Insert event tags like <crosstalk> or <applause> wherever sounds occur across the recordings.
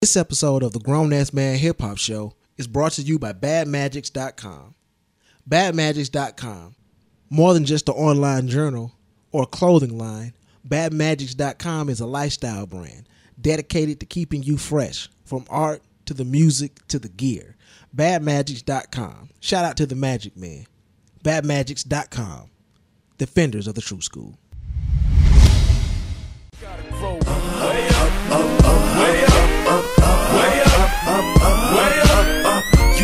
This episode of the Grown Ass Man Hip Hop Show is brought to you by BadMagics.com. BadMagics.com. More than just an online journal or clothing line, BadMagics.com is a lifestyle brand dedicated to keeping you fresh from art to the music to the gear. BadMagics.com. Shout out to the Magic Man. BadMagics.com. Defenders of the True School. You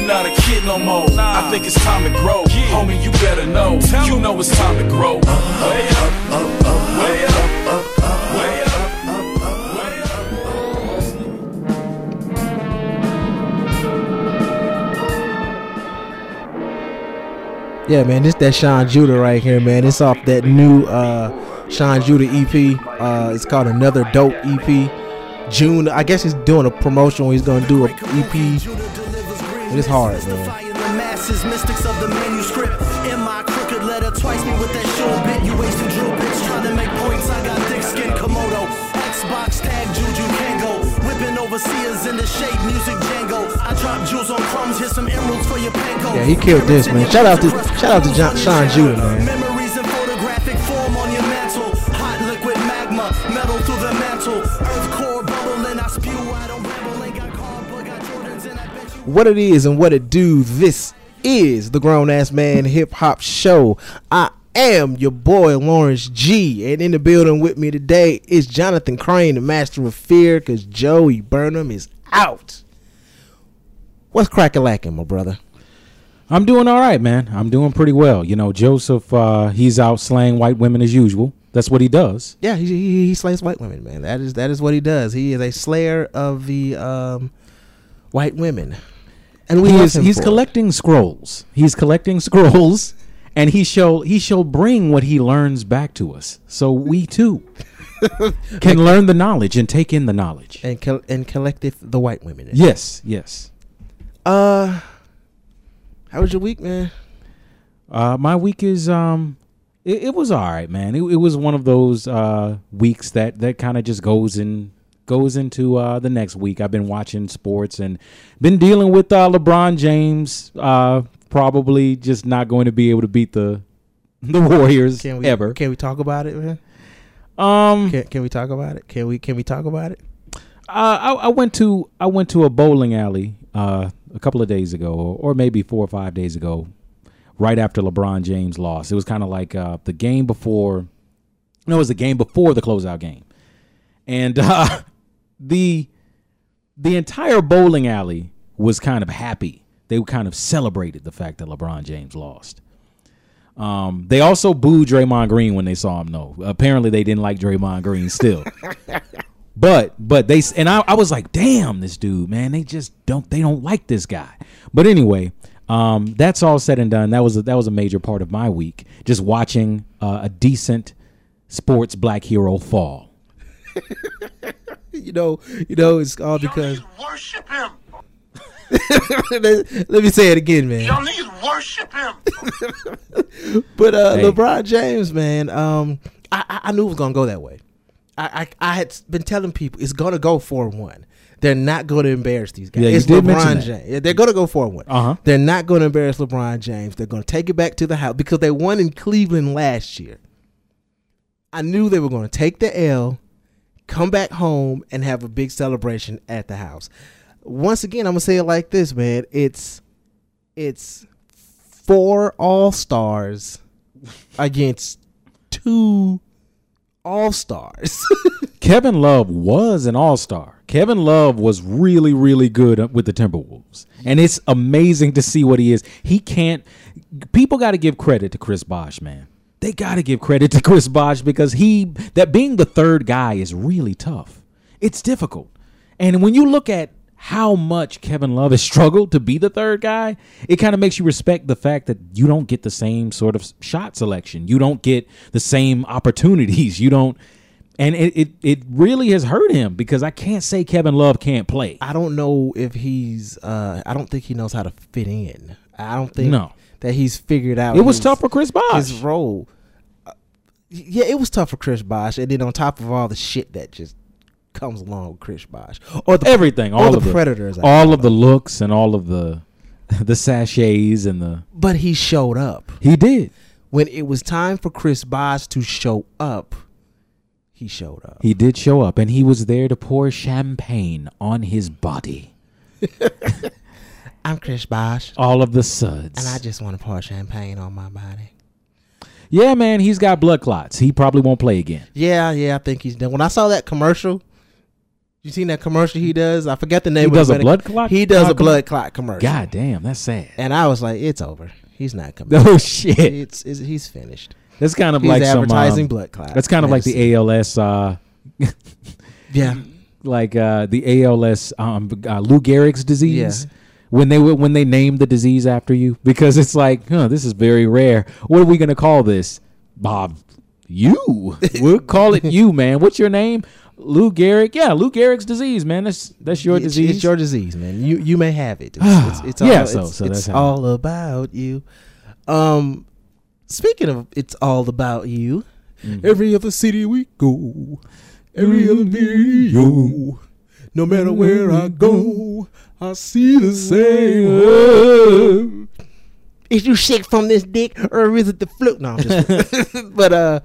not a kid no more. I think it's time to grow. Homie, you better know. You know it's time to grow. Way up, way up, way up, way up. Yeah, man, this that Sean Judah right here, man. It's off that new uh Sean Judah EP. Uh it's called Another Dope EP. June, I guess he's doing a promotion he's gonna do a EP. It is hard, man. Yeah, he killed this, man. Shout out to shout out to John, Sean Judah, man. Hot liquid magma, metal through the mantle. Earth core What it is and what it do. This is the Grown Ass Man Hip Hop Show. I am your boy Lawrence G, and in the building with me today is Jonathan Crane, the Master of Fear, because Joey Burnham is out. What's cracking lacking, my brother? I'm doing all right, man. I'm doing pretty well. You know, Joseph, uh, he's out slaying white women as usual. That's what he does. Yeah, he, he, he slays white women, man. That is that is what he does. He is a slayer of the um, white women, and we He is, he's for it. collecting scrolls. He's collecting <laughs> scrolls, and he shall he shall bring what he learns back to us, so we too <laughs> can learn the knowledge and take in the knowledge. and col- and collective the white women. Yes, yes. Uh, how was your week, man? Uh, my week is um, it, it was all right, man. It, it was one of those uh weeks that that kind of just goes in goes into uh the next week. I've been watching sports and been dealing with uh LeBron James uh probably just not going to be able to beat the <laughs> the Warriors Can we ever. Can we talk about it, man? Um, Can, can we talk about it? Can we can we talk about it? Uh, I, I went to I went to a bowling alley uh, a couple of days ago, or maybe four or five days ago, right after LeBron James lost. It was kind of like uh, the game before. No, it was the game before the closeout game, and <laughs> uh, the the entire bowling alley was kind of happy. They kind of celebrated the fact that LeBron James lost. Um, they also booed Draymond Green when they saw him. No, apparently they didn't like Draymond Green still. <laughs> But but they and I, I was like, damn, this dude, man, they just don't they don't like this guy. But anyway, um, that's all said and done. That was a, that was a major part of my week, just watching uh, a decent sports black hero fall. <laughs> You know, you know, it's all because. worship him. <laughs> let, let me say it again, man. Y'all niggas worship him. <laughs> But uh, Hey. LeBron James, man, um, I, I I knew it was gonna go that way. I, I I had been telling people it's gonna go four one. They're not going to embarrass these guys. Yeah, you it's did LeBron. James. Yeah, They're going to go four one. Uh-huh. They're not going to embarrass LeBron James. They're going to take it back to the house because they won in Cleveland last year. I knew they were going to take the L, come back home, and have a big celebration at the house. Once again, I'm gonna say it like this, man. It's it's four all stars against two all stars. <laughs> Kevin Love was an all star. Kevin Love was really, really good with the Timberwolves. And it's amazing to see what he is. He can't, people got to give credit to Chris Bosh, man. They got to give credit to Chris Bosh because he, that being the third guy is really tough. It's difficult. And when you look at how much Kevin Love has <laughs> struggled to be the third guy, it kind of makes you respect the fact that you don't get the same sort of shot selection. You don't get the same opportunities. You don't, and it, it, it really has hurt him because I can't say Kevin Love can't play. I don't know if he's. uh I don't think he knows how to fit in. I don't think No. that he's figured out. It was his- tough for Chris Bosh. His role. Yeah, it was tough for Chris Bosh, and then on top of all the shit that just comes along with Chris Bosh or the Everything, all the of the predators, I all of the looks and all of the <laughs> the sachets and the But he showed up he did. when it was time for Chris Bosh to show up. He showed up. He did show up and he was there to pour champagne on his body. <laughs> I'm Chris Bosh, All of the suds. and I just want to pour champagne on my body. Yeah, man, he's got blood clots. He probably won't play again. Yeah, yeah, I think he's done. When I saw that commercial, you seen that commercial he does? I forget the name. He of does a blood clot? He does a blood clot commercial. God damn, that's sad. And I was like, it's over. He's not coming. <laughs> Oh shit. it's, it's he's finished. That's kind of He's like advertising some, um, blood clot. That's kind of like the ALS uh yeah. <laughs> like uh the ALS um uh, Lou Gehrig's disease. Yeah. When they were- when they named the disease after you because it's like, huh, this is very rare. What are we gonna call this? Bob, you. <laughs> we'll call it you, man. What's your name? Lou Gehrig. Yeah, Lou Gehrig's disease, man. That's that's your It's- disease. It's your disease, man. You you may have it. It's, it's, it's <sighs> all, Yeah, so- it's, so it's all about you. Um, speaking of, it's all about you. Mm-hmm. Every other city we go, every other video, no matter where I go, I see the same. Is you sick from this dick, or is it the flu? No, I'm just. <laughs> <laughs> but uh,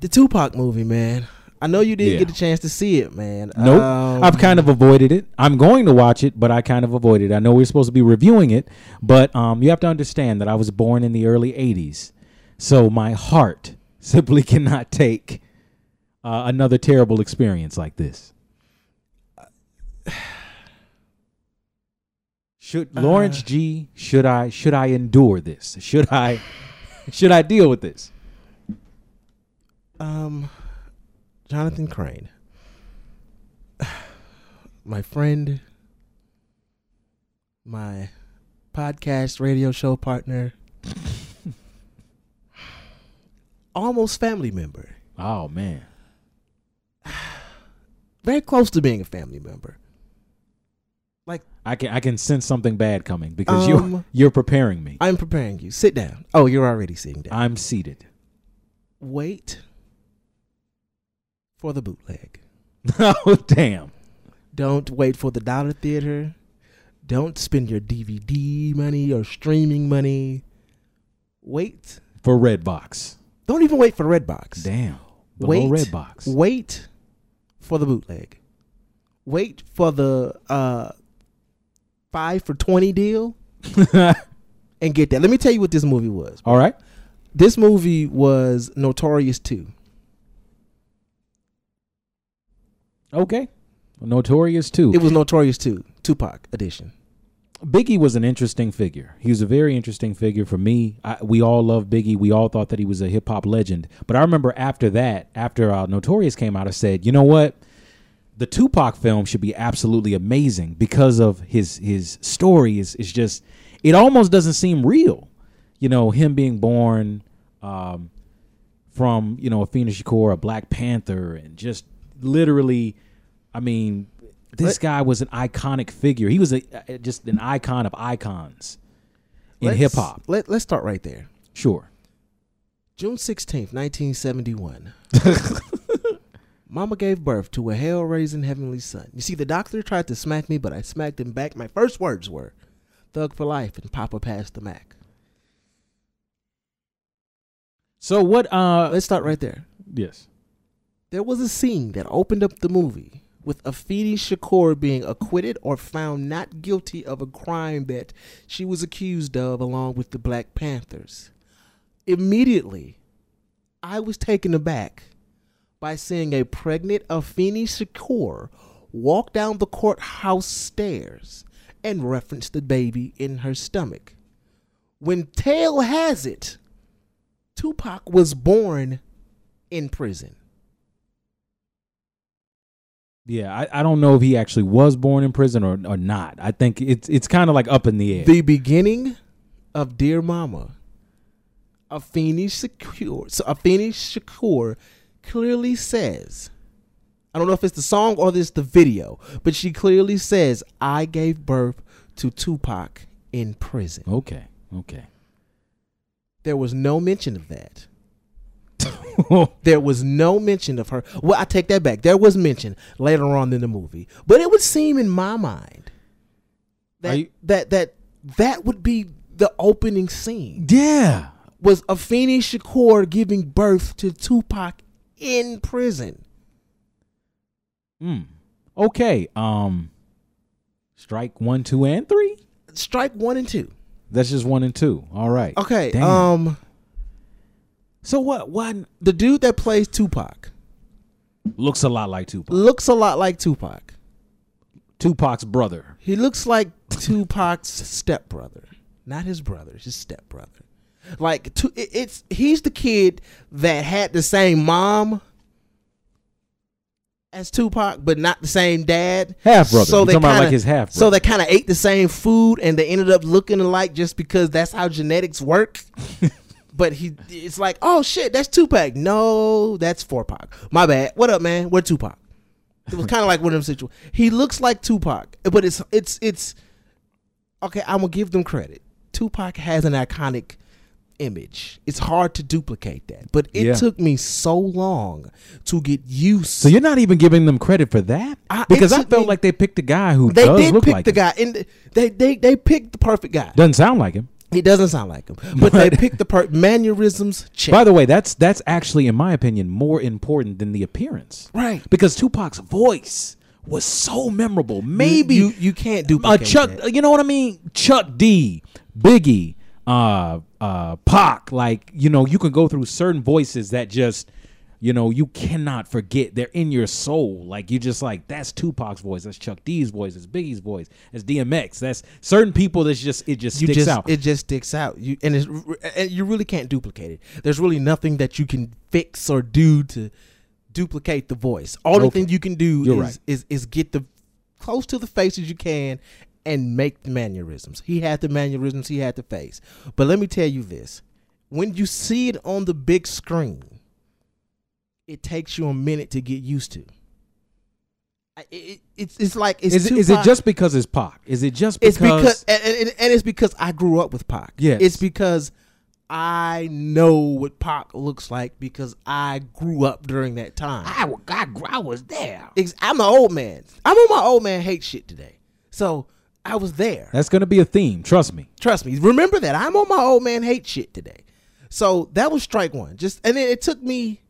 the Tupac movie, man. I know you didn't Yeah. get a chance to see it, man. Nope. Um, I've kind of avoided it. I'm going to watch it, but I kind of avoided it. I know we're supposed to be reviewing it, but um, you have to understand that I was born in the early 80s. So my heart <laughs> simply cannot take uh, another terrible experience like this. Should Lawrence G should I should I endure this? Should I <laughs> should I deal with this? Um, Jonathan Crane, <sighs> my friend, my podcast radio show partner, <laughs> almost family member, Oh man. <sighs> very close to being a family member. I can I can sense something bad coming because you're Um, <laughs> you're preparing me. I'm preparing you. Sit down. Oh, you're already sitting down. I'm seated. Wait for the bootleg. <laughs> oh damn. Don't wait for the dollar theater. Don't spend your DVD money or streaming money. Wait. For Redbox. Don't even wait for Redbox. Damn. The wait. Redbox. Wait for the bootleg. Wait for the uh five for twenty deal <laughs> and get that. Let me tell you what this movie was. All right. This movie was Notorious 2. Okay. Notorious too. It was Notorious 2, Tupac edition. Biggie was an interesting figure. He was a very interesting figure for me. I, we all love Biggie. We all thought that he was a hip hop legend. But I remember after that, after uh, Notorious came out, I said, you know what? The Tupac film should be absolutely amazing because of his his story is is just it almost doesn't seem real. You know, him being born um, from you know Afeni Shakur, a Black Panther, and just literally, I mean, this guy was an iconic figure. He was a, a- just an icon of icons in hip hop. Let, let's start right there. Sure. June 16th, 1971. <laughs> Mama gave birth to a hell raising heavenly son. You see, the doctor tried to smack me, but I smacked him back. My first words were, Thug for life, and Papa passed the Mac. So what? Uh, Let's start right there. yes. There was a scene that opened up the movie with Afeni Shakur being acquitted or found not guilty of a crime that she was accused of along with the Black Panthers. Immediately, I was taken aback by seeing a pregnant Afeni Shakur walk down the courthouse stairs and reference the baby in her stomach. When tale has it, Tupac was born in prison. Yeah, I, I don't know if he actually was born in prison or, or not. I think it's it's kind of like up in the air. The beginning of Dear Mama, Afeni Shakur, so Afeni Shakur clearly says, I don't know if it's the song or this the video, but she clearly says, I gave birth to Tupac in prison. okay, okay. There was no mention of that <laughs> There was no mention of her. Well, I take that back. There was mention later on in the movie, but it would seem in my mind that you- that that that would be the opening scene yeah. was Afeni Shakur giving birth to Tupac in prison. Mm. Okay. Um. Strike one, two, and three. Strike one and two. That's just one and two. All right. Okay. Damn. Um, so what? What the dude that plays Tupac looks a lot like Tupac? looks a lot like Tupac. Tupac's brother. He looks like Tupac's <laughs> stepbrother, not his brother, his stepbrother. Like Tu- it- it's he's the kid that had the same mom as Tupac, but not the same dad. Half-brother. So You they kinda, like his half-brother. So they kind of ate the same food, and they ended up looking alike just because that's how genetics work. <laughs> but he, it's like, oh shit, that's Tupac. No, that's Four Pac. My bad. What up, man? We're Tupac. It was kind of like one of them situations. He looks like Tupac, but it's it's it's okay. I'm gonna give them credit. Tupac has an iconic image. It's hard to duplicate that, but it Yeah. took me so long to get used. So you're not even giving them credit for that? I- because I felt me- like they picked a guy who they does did pick like the him. guy, and they they they picked the perfect guy. Doesn't sound like him. He doesn't sound like him, but, they <laughs> picked the per- mannerisms. Check. By the way, that's that's actually, in my opinion, more important than the appearance. Right. Because Tupac's voice was so memorable. Maybe you you can't uh, duplicate Chuck, that. you know what I mean? Chuck D, Biggie, uh, uh, Pac. Like you know, you can go through certain voices that just, you know, you cannot forget. They're in your soul. Like you just like that's Tupac's voice. That's Chuck D's voice. That's Biggie's voice. That's DMX. That's certain people. That's just it just you sticks just out. it just sticks out. You and it's and you really can't duplicate it. There's really nothing that you can fix or do to duplicate the voice. All the Okay. thing you can do is, right. is is get the close to the face as you can and make the mannerisms. He had the mannerisms, he had the face. But let me tell you this. When you see it on the big screen, it takes you a minute to get used to. It, it, it's it's like it's is it, is it just because it's Pac? Is it just because? it's because and, and, and it's because I grew up with Pac. Yes. It's because I know what Pac looks like because I grew up during that time. I, I, I was there. I'm an old man. I'm on my old man hate shit today. So I was there. That's gonna be a theme. Trust me. Trust me. Remember that. I'm on my old man hate shit today. So that was strike one. Just and then it took me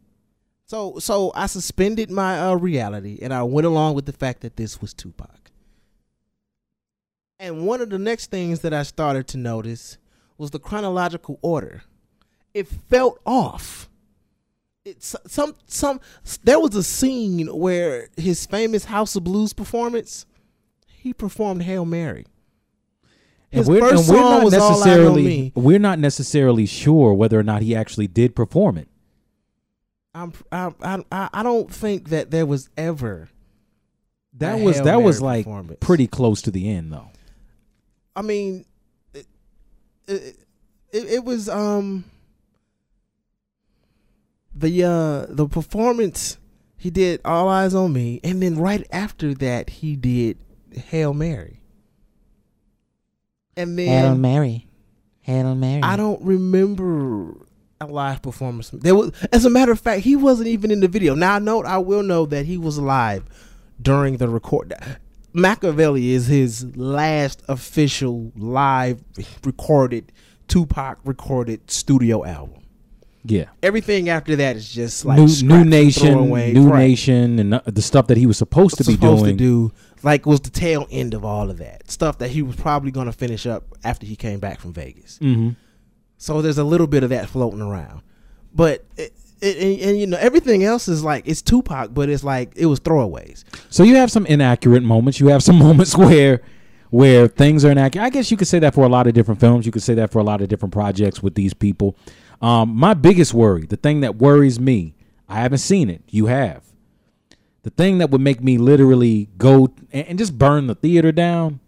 so so I suspended my uh, reality and I went along with the fact that this was Tupac. And one of the next things that I started to notice was the chronological order. It felt off. It's some some there was a scene where his famous House of Blues performance, he performed Hail Mary. His and we're, first and we're song not was All Eyes on necessarily Me. we're not necessarily sure whether or not he actually did perform it. I'm, I, I, I I don't think that there was ever. That was Hail that was like pretty close to the end though. I mean, it, it, it, it was um the uh the performance he did All Eyes on Me, and then right after that he did Hail Mary, and then Hail Mary. Hail Mary. I don't remember a live performance. There was, as a matter of fact, he wasn't even in the video. Now I know, I will know that he was live during the record. Makaveli is his last official live recorded Tupac recorded studio album. Yeah. Everything after that is just like new new nation, new Right. nation, and uh, the stuff that he was supposed to be supposed doing. to do like was the tail end of all of that stuff that he was probably going to finish up after he came back from Vegas. hmm So there's a little bit of that floating around, but it, it, and, and, you know everything else is like it's Tupac, but it's like it was throwaways. So you have some inaccurate moments. You have some <laughs> moments where where things are inaccurate. I guess you could say that for a lot of different films. You could say that for a lot of different projects with these people. Um, my biggest worry, the thing that worries me, I haven't seen it. You have. The thing that would make me literally go and, and just burn the theater down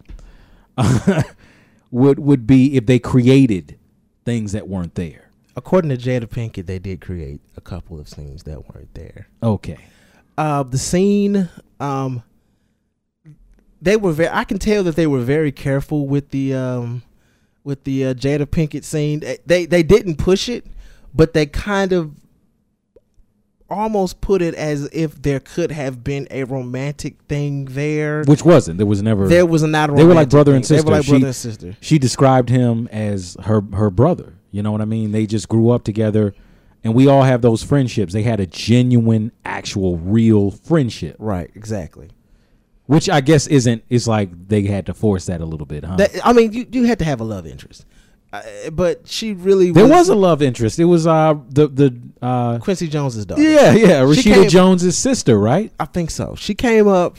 <laughs> would would be if they created things that weren't there. According to Jada Pinkett, they did create a couple of scenes that weren't there. Okay. Uh, the scene, um, they were very. I can tell that they were very careful with the um, with the uh, Jada Pinkett scene. They they didn't push it, but they kind of almost put it as if there could have been a romantic thing there. which wasn't. There was never. there was not. A they were like romantic brother and sister. They were like she, brother and sister. She described him as her her brother. You know what I mean? They just grew up together, and we all have those friendships. They had a genuine, actual, real friendship, Right. Exactly. which I guess isn't. It's like they had to force that a little bit, huh? That, I mean, you you had to have a love interest, uh, but she really there was a love interest. It was uh the the uh Quincy Jones's daughter. yeah yeah Rashida Jones's sister, right? I think so. She came up.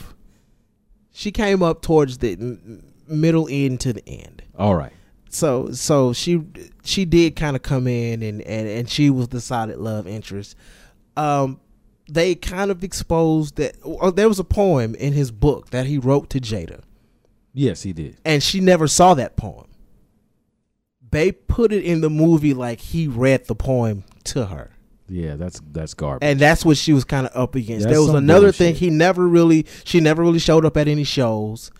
She came up towards the middle end to the end. All right. So so she she did kind of come in and, and and she was the solid love interest. Um, they kind of exposed that. Or there was a poem in his book that he wrote to Jada, Yes, he did. and she never saw that poem. They put it in the movie like he read the poem to her. Yeah, that's that's garbage. and that's what she was kind of up against. That's there was another bullshit. thing he never really, she never really showed up at any shows,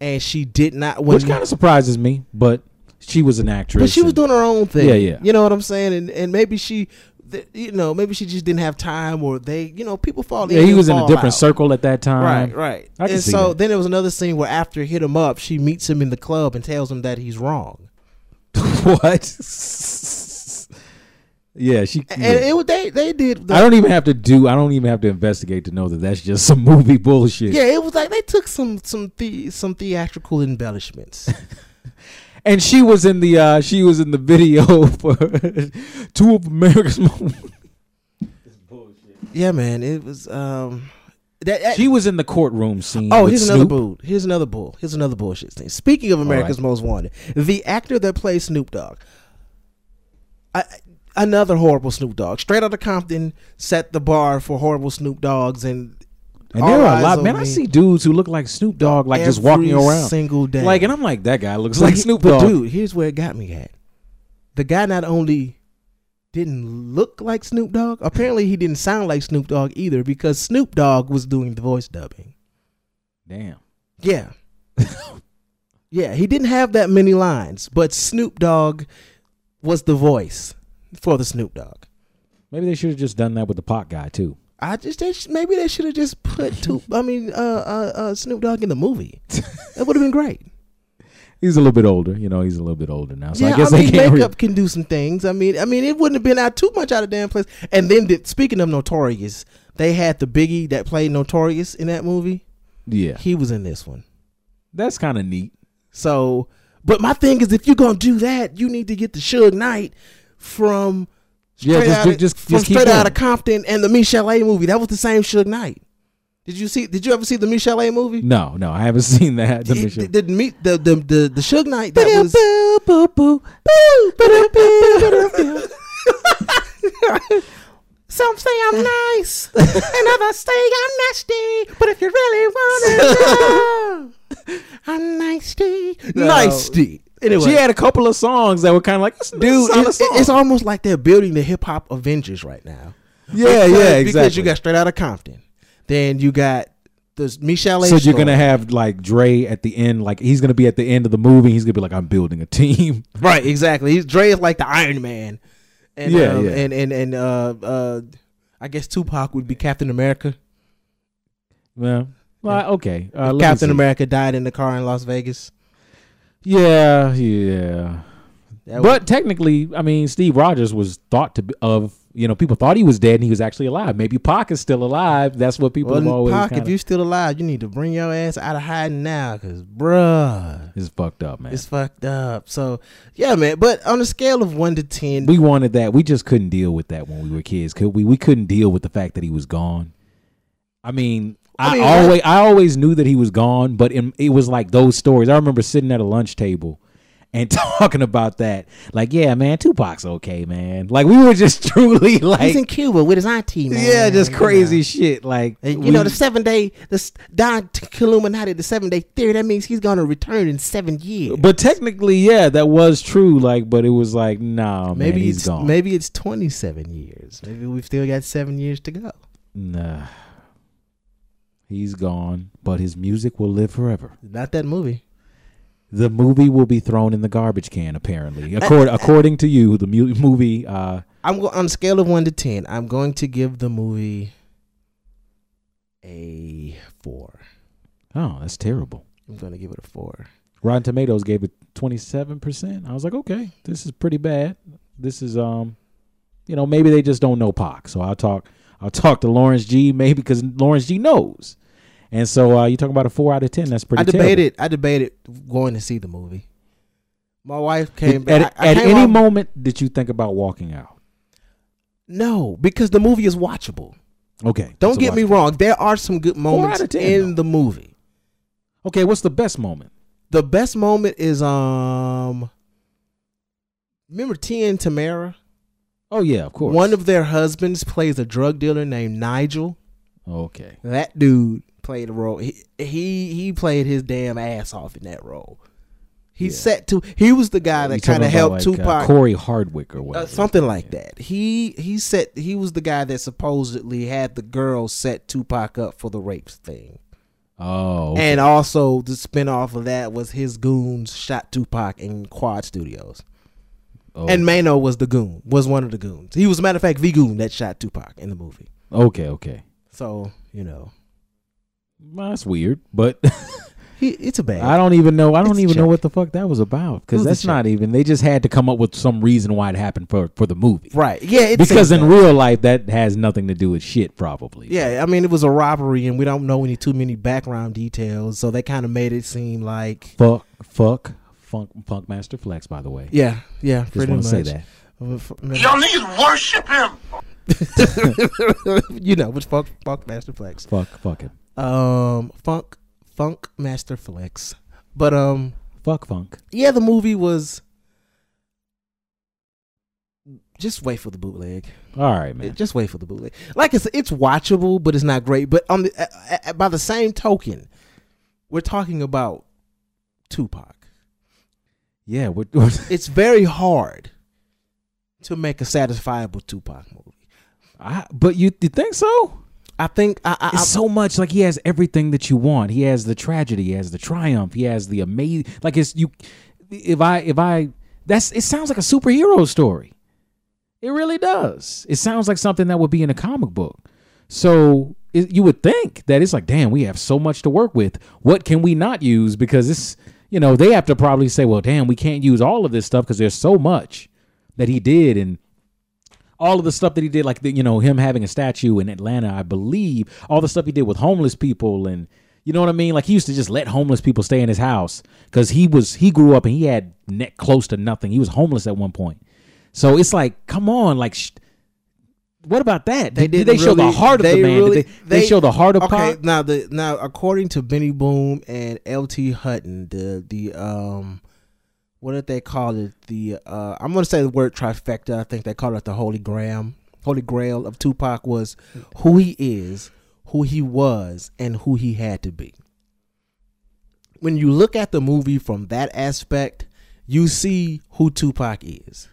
and she did not. Which kind of surprises me, but she was an actress. but she was doing her own thing. Yeah, yeah. You know what I'm saying? And and maybe she, you know, maybe she just didn't have time, or they, you know, people fall. Yeah, he was in a different out. circle at that time. Right, right. And so that. then there was another scene where after hit him up, she meets him in the club and tells him that he's wrong. <laughs> what? yeah, she. And yeah. it they they did. The, I don't even have to do. I don't even have to investigate to know that that's just some movie bullshit. yeah, it was like they took some some the, some theatrical embellishments. <laughs> And she was in the. uh She was in the video <laughs> for two of America's most. yeah, man, it was. um that, that- She was in the courtroom scene. Oh, here's another Snoop. bull. Here's another bull. Here's another bullshit thing. Speaking of America's right. Most Wanted, the actor that plays Snoop Dogg, I, another horrible Snoop Dogg. Straight out of Compton, set the bar for horrible Snoop Dogs, and And there are a lot, man. I see dudes who look like Snoop Dogg, like just walking around, single day. like, and I'm like, that guy looks But like he- Snoop Dogg. dude, here's where it got me at. The guy not only didn't look like Snoop Dogg, apparently he didn't sound like Snoop Dogg either because Snoop Dogg was doing the voice dubbing. Damn. Yeah. yeah, he didn't have that many lines, but Snoop Dogg was the voice for the Snoop Dogg. Maybe they should have just done that with the pot guy too. I just they sh- maybe they should have just put two I mean uh, uh uh Snoop Dogg in the movie. <laughs> That would have been great. He's a little bit older, you know. He's a little bit older now, so yeah, I guess mean they can't. re- makeup can do some things. I mean I mean it wouldn't have been out too much out of damn place. And then the, speaking of Notorious, they had the Biggie that played Notorious in that movie. yeah, He was in this one. that's kind of neat. So, but my thing is, if you're gonna do that, you need to get the Suge Knight from Yeah, just- out of, just- from just straight out of Compton and the Michel'le movie. That was the same Suge Knight. Did you see? Did you ever see the Michel'le movie? No, no, I haven't <laughs> seen that. The It- mission. the, the, meet the the the the Suge Knight that was. <laughs> Some say I'm nice, and others say I'm nasty. But if you really want to <laughs> know, I'm nasty. Nasty. Anyway, She had a couple of songs that were kind of like, this, this dude, is a it- it's almost like they're building the hip hop Avengers right now. yeah, Because- yeah, exactly. Because you got straight out of Compton, then you got the Michelle. A so you're gonna have like Dre at the end, like he's gonna be at the end of the movie. He's gonna be like, I'm building a team. <laughs> right, exactly. He's Dre is like the Iron Man, and Yeah, um, yeah. and and and uh, uh, I guess Tupac would be Captain America. Well, well, okay. Uh, Captain. America died in the car in Las Vegas. Yeah, yeah. That But technically, I mean, Steve Rogers was thought to be of you know people thought he was dead and he was actually alive. Maybe Pac is still alive. That's what people have well, always Pac, kind if you're still alive, you need to bring your ass out of hiding now, cause bruh, is fucked up, man. it's fucked up. So yeah, man. But on a scale of one to ten, we wanted that. We just couldn't deal with that when we were kids. Could we? We couldn't deal with the fact that he was gone. I mean, I, I always I always knew that he was gone, but in, it was like those stories. I remember sitting at a lunch table and <laughs> talking about that. Like, yeah, man, Tupac's okay, man. Like we were just <laughs> truly like, he's in Cuba with his auntie, man. yeah, just you crazy know. shit. Like, And, we- you know the seven day the Don Killuminati the seven day theory that means he's gonna return in seven years. But technically, yeah, that was true. Like, but it was like, nah, man, maybe he's it's gone. maybe it's twenty seven years. Maybe we've still got seven years to go. Nah, he's gone. But his music will live forever. Not that movie. The movie will be thrown in the garbage can. Apparently, according according to you, the mu- movie. Uh, I'm go- on a scale of one to ten. I'm going to give the movie a four. Oh, that's terrible. I'm going to give it a four. Rotten Tomatoes gave it 27%. I was like, okay, this is pretty bad. This is um you know, maybe they just don't know Pac. So I'll talk I'll talk to Lawrence G maybe because Lawrence G knows. And so uh you talking about a 4 out of 10. That's pretty I terrible. debated. I debated going to see the movie. My wife came Did- back. at, I- I at any off- moment did you think about walking out? No, because the movie is watchable. Okay. Don't get me wrong. There are some good moments 10, in though. the movie. Okay, what's the best moment? The best moment is um. Remember Tia and Tamera? Oh yeah, of course. One of their husbands plays a drug dealer named Nigel. Okay. That dude played a role. He he, he played his damn ass off in that role. He Yeah. set to. He was the guy that kind of helped like, Tupac. uh, Cory Hardrict or Uh, something like Yeah. that. He he set he was the guy that supposedly had the girl set Tupac up for the rapes thing. Oh. okay. And also the spinoff of that was his goons shot Tupac in Quad Studios. Oh, And Mano was the goon, was one of the goons. He was a matter of fact the goon that shot Tupac in the movie. Okay, okay. So, you know. Well, that's weird, but <laughs> He it's a bad. I don't even know. I don't It's even know what the fuck that was about because was a that's check. not even. They just had to come up with some reason why it happened for for the movie. right. Yeah, it's Because in real life, that has nothing to do with shit, probably. Yeah, I mean it was a robbery and we don't know any too many background details, so they kind of made it seem like Fuck, fuck, funk, funk master flex. By the way, yeah, yeah, just pretty much. say that. Y'all niggas worship him. <laughs> you know, which fuck, funk master flex. Fuck, fuck him. Um funk funk master flex. But um Fuck funk. yeah, the movie was just wait for the bootleg. All right, man. Just wait for the bootleg. Like it's it's watchable, but it's not great. But on the uh, uh, by the same token, we're talking about Tupac. yeah, what, what, <laughs> It's very hard to make a satisfiable Tupac movie. I, but you you think so? I think I, I, I It's so much like he has everything that you want. He has the tragedy, he has the triumph, he has the amazing. Like it's you. If I if I that's it sounds like a superhero story. It really does. It sounds like something that would be in a comic book. So it, you would think that it's like, damn, we have so much to work with. What can we not use? Because it's you know they have to probably say, well, damn, we can't use all of this stuff because there's so much that he did and all of the stuff that he did, like the, you know him having a statue in Atlanta, I believe, all the stuff he did with homeless people, and you know what I mean. Like he used to just let homeless people stay in his house because he was he grew up and he had net close to nothing. He was homeless at one point. So it's like, come on, like. Sh- what about that? Did, did they didn't show the heart of the they man? really- did they, they, show the heart of okay, Pac? now the now according to Benny Boom and LT Hutton, the the um what did they call it? The uh I'm gonna say the word trifecta. I think they call it the Holy Grail. Holy Grail of Tupac was who he is, who he was, and who he had to be. When you look at the movie from that aspect, you see who Tupac is.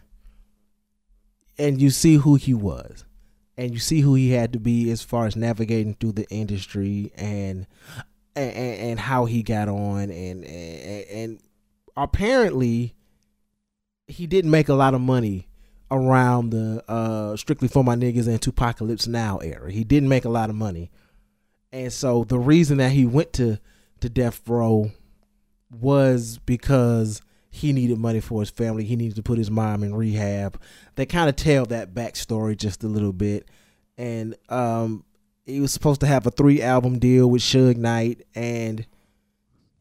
And you see who he was and you see who he had to be as far as navigating through the industry and and, and how he got on and, and and apparently he didn't make a lot of money around the uh strictly for my niggas and Tupacalypse Now era. He didn't make a lot of money. And so the reason that he went to to Death Row was because he needed money for his family. He needed to put his mom in rehab. They kind of tell that backstory just a little bit. And um, he was supposed to have a three album deal with Suge Knight. And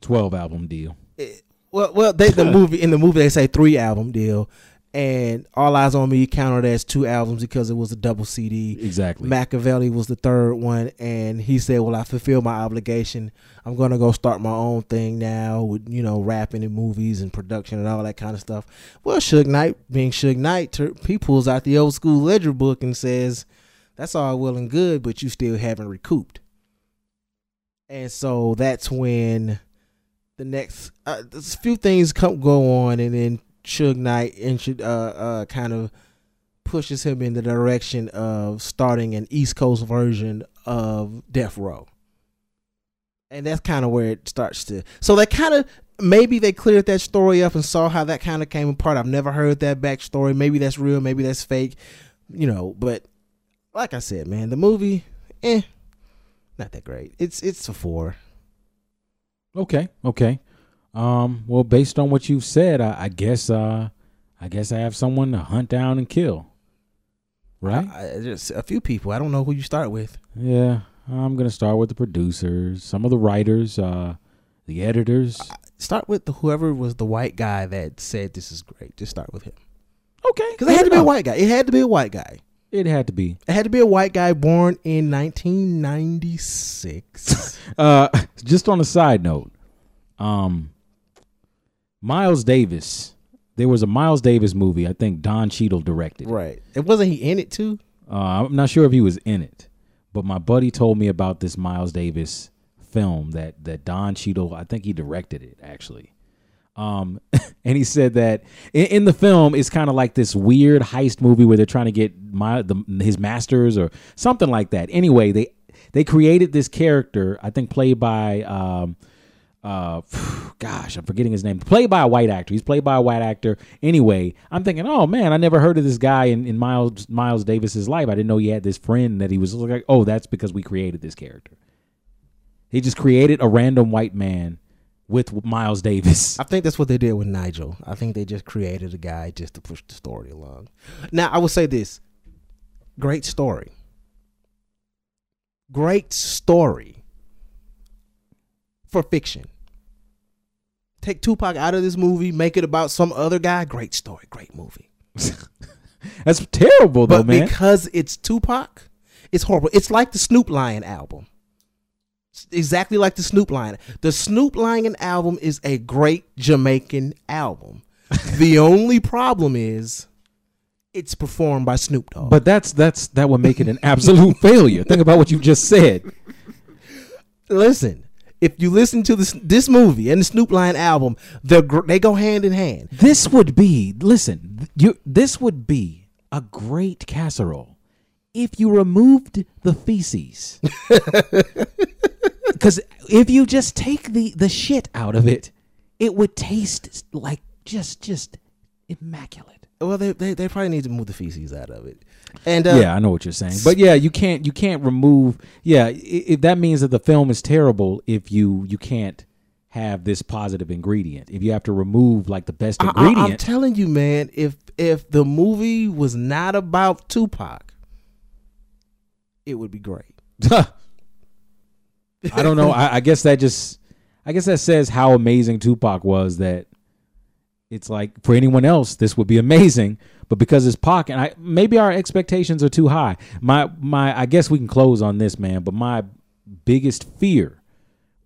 Twelve album deal. it, well, well, they the movie in the movie they say three album deal. And All Eyes on Me counted as two albums because it was a double CD. Exactly. Makaveli was the third one, and he said, "Well, I fulfilled my obligation. I'm gonna go start my own thing now with you know rapping and movies and production and all that kind of stuff." Well, Suge Knight, being Suge Knight, he pulls out the old school ledger book and says, "That's all well and good, but you still haven't recouped." And so that's when the next uh, a few things come go on, and then Suge Knight intro- uh, uh, kind of pushes him in the direction of starting an East Coast version of Death Row. And that's kind of where it starts to. So they kind of maybe they cleared that story up and saw how that kind of came apart. I've never heard that backstory. Maybe that's real. Maybe that's fake. you know, but like I said, man, the movie, eh, not that great. It's it's a four. Okay, okay. Um, well, based on what you've said, I, I guess uh, I guess I have someone to hunt down and kill. Right? I, I- just a few people. I don't know who you start with. yeah. I'm gonna start with the producers, some of the writers, uh, the editors. Start with the, whoever was the white guy that said this is great. Just start with him Okay, because it had to be a white guy. It had to be a white guy. It had to be. It had to be a white guy born in 1996. <laughs> Uh, just on a side note, um, Miles Davis. There was a Miles Davis movie. I think Don Cheadle directed. right. It wasn't he in it too. Uh, I'm not sure if he was in it, but my buddy told me about this Miles Davis film that that Don Cheadle. I think he directed it actually. Um, <laughs> and he said that in, in the film it's kind of like this weird heist movie where they're trying to get my the, his masters or something like that. Anyway, they they created this character. I think played by um, uh <sighs> gosh i'm forgetting his name played by a white actor he's played by a white actor anyway i'm thinking oh man i never heard of this guy in, in miles miles davis's life i didn't know he had this friend that he was like oh that's because we created this character he just created a random white man with miles davis I think that's what they did with Nigel. I think they just created a guy just to push the story along. Now, I will say this great story. Great story for fiction. Take Tupac out of this movie, make it about some other guy. Great story, great movie. <laughs> that's terrible though But man because it's Tupac, it's horrible. It's like the Snoop Lion album. Exactly like the Snoop Lion. The Snoop Lion album is a great Jamaican album. <laughs> the only problem is it's performed by Snoop Dogg. but that's that's that would make it an absolute failure think about what you just said listen, if you listen to this this movie and the Snoop Lion album, they they go hand in hand. This would be listen. You this would be a great casserole if you removed the feces. <laughs> Because if you just take the the shit out of it, it would taste like just just immaculate. Well, they, they they probably need to move the feces out of it. And uh, yeah, I know what you're saying, but yeah, you can't you can't remove. Yeah, i if that means that the film is terrible if you you can't have this positive ingredient. If you have to remove like the best ingredient, I, am telling you, man, if if the movie was not about Tupac, it would be great. <laughs> <laughs> I don't know. I, I guess that just, I guess that says how amazing Tupac was. That it's like for anyone else, this would be amazing, but because it's Pac, and I maybe our expectations are too high. My my, I guess we can close on this, man. But my biggest fear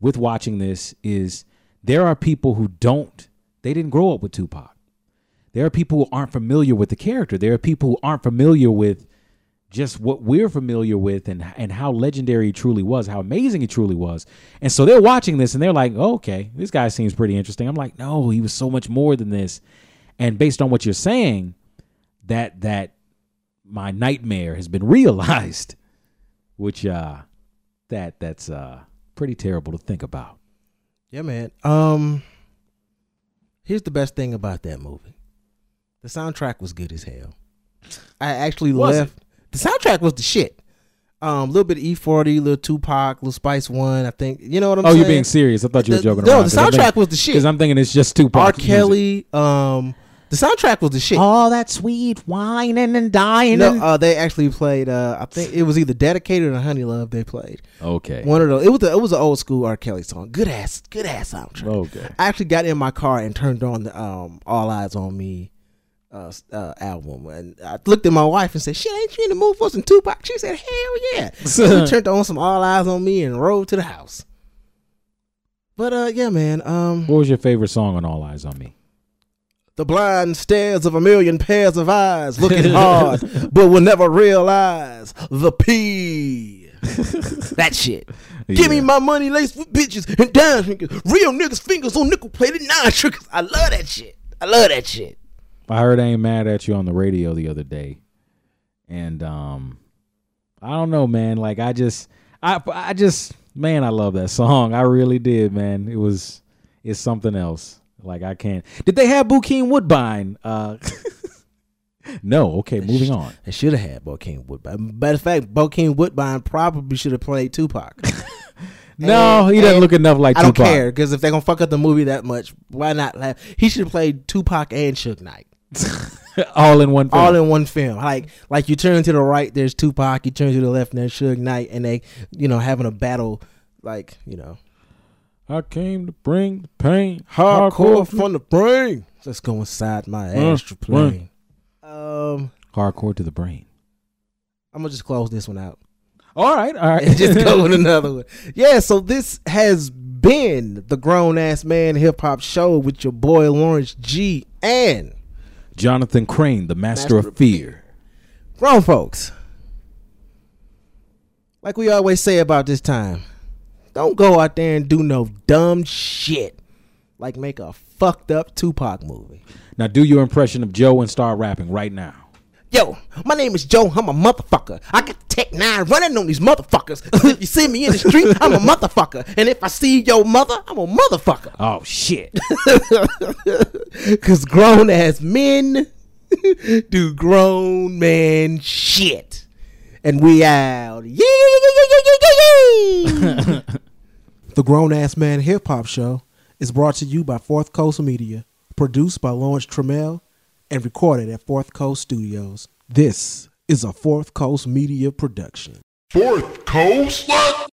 with watching this is there are people who don't, they didn't grow up with Tupac. There are people who aren't familiar with the character. There are people who aren't familiar with just what we're familiar with and and how legendary he truly was, how amazing he truly was. And so they're watching this and they're like, oh, "Okay, this guy seems pretty interesting." I'm like, "No, he was so much more than this." And based on what you're saying, that that my nightmare has been <laughs> realized, which uh that that's uh pretty terrible to think about. Yeah, man. Um, here's the best thing about that movie: the soundtrack was good as hell. I actually Was left. The soundtrack was the shit. Um, a little bit of E40, little Tupac, little Spice One. I think you know what I'm saying? oh, saying. you're being serious. I thought you were The- joking no, around. the soundtrack was the shit. Because I'm thinking it's just Tupac. R. Kelly. Um, the soundtrack was the shit. All that sweet whining and dying. no, and uh, they actually played. Uh, I think it was either Dedicated or Honey Love. They played Okay. one of those. It was a, it was an old school R. Kelly song. Good ass, good ass soundtrack. Okay. I actually got in my car and turned on the um, All Eyes on Me uh, uh, album, and I looked at my wife and said, "Shit, ain't you in the mood for some Tupac?" She said, "Hell yeah!" <laughs> so we turned on some All Eyes on Me and rode to the house. But uh, yeah, man. Um, What was your favorite song on All Eyes on Me? the blind stares of a million pairs of eyes, looking hard, <laughs> but will never realize the P. <laughs> that shit. Give me my money laced with bitches and dime fingers. Real niggas' fingers on nickel plated nine triggers. I love that shit. I love that shit. I heard I ain't mad at you on the radio the other day, and um, I don't know, man. Like I just, I, I just, man, I love that song. I really did, man. It was, it's something else. Like I can't. Did they have Bokeem Woodbine? Uh, <laughs> No. Okay, moving on. They should have had Bokeem Woodbine. Matter of fact, Bokeem Woodbine probably should have played Tupac. <laughs> No, And- he doesn't look enough like Tupac. I don't care because if they're gonna fuck up the movie that much, why not have? He should have played Tupac and Suge Knight <laughs> All in one. Film. all in one film. Like like you turn to the right, there's Tupac. You turn to the left, and there's Suge Knight, and they you know having a battle. Like you know, I came to bring the pain. hardcore from the brain. Let's go inside my Uh, astral plane. Um, Hardcore to the brain. I'm gonna just close this one out. All right. All right. <laughs> and just go <laughs> with another one. Yeah, so this has been the Grown Ass Man Hip Hop Show with your boy Lawrence G and Jonathan Crane, the master, Master of fear. grown folks. Like we always say about this time, don't go out there and do no dumb shit like make a fucked up Tupac movie. Now do your impression of Joe and start rapping right now. Yo, my name is Joe. I'm a motherfucker. I got the Tech Nine running on these motherfuckers. <laughs> if you see me in the street, I'm a motherfucker. And if I see your mother, I'm a motherfucker. Oh shit. <laughs> Cause grown ass men <laughs> do grown man shit. And we out. Yeah, yeah, yeah, yeah, yeah, yeah, yeah. the Grown Ass Man Hip Hop Show is brought to you by Fourth Coast Media, produced by Lawrence Trammell, and recorded at Fourth Coast Studios. This is a Fourth Coast Media production. Fourth Coast. What?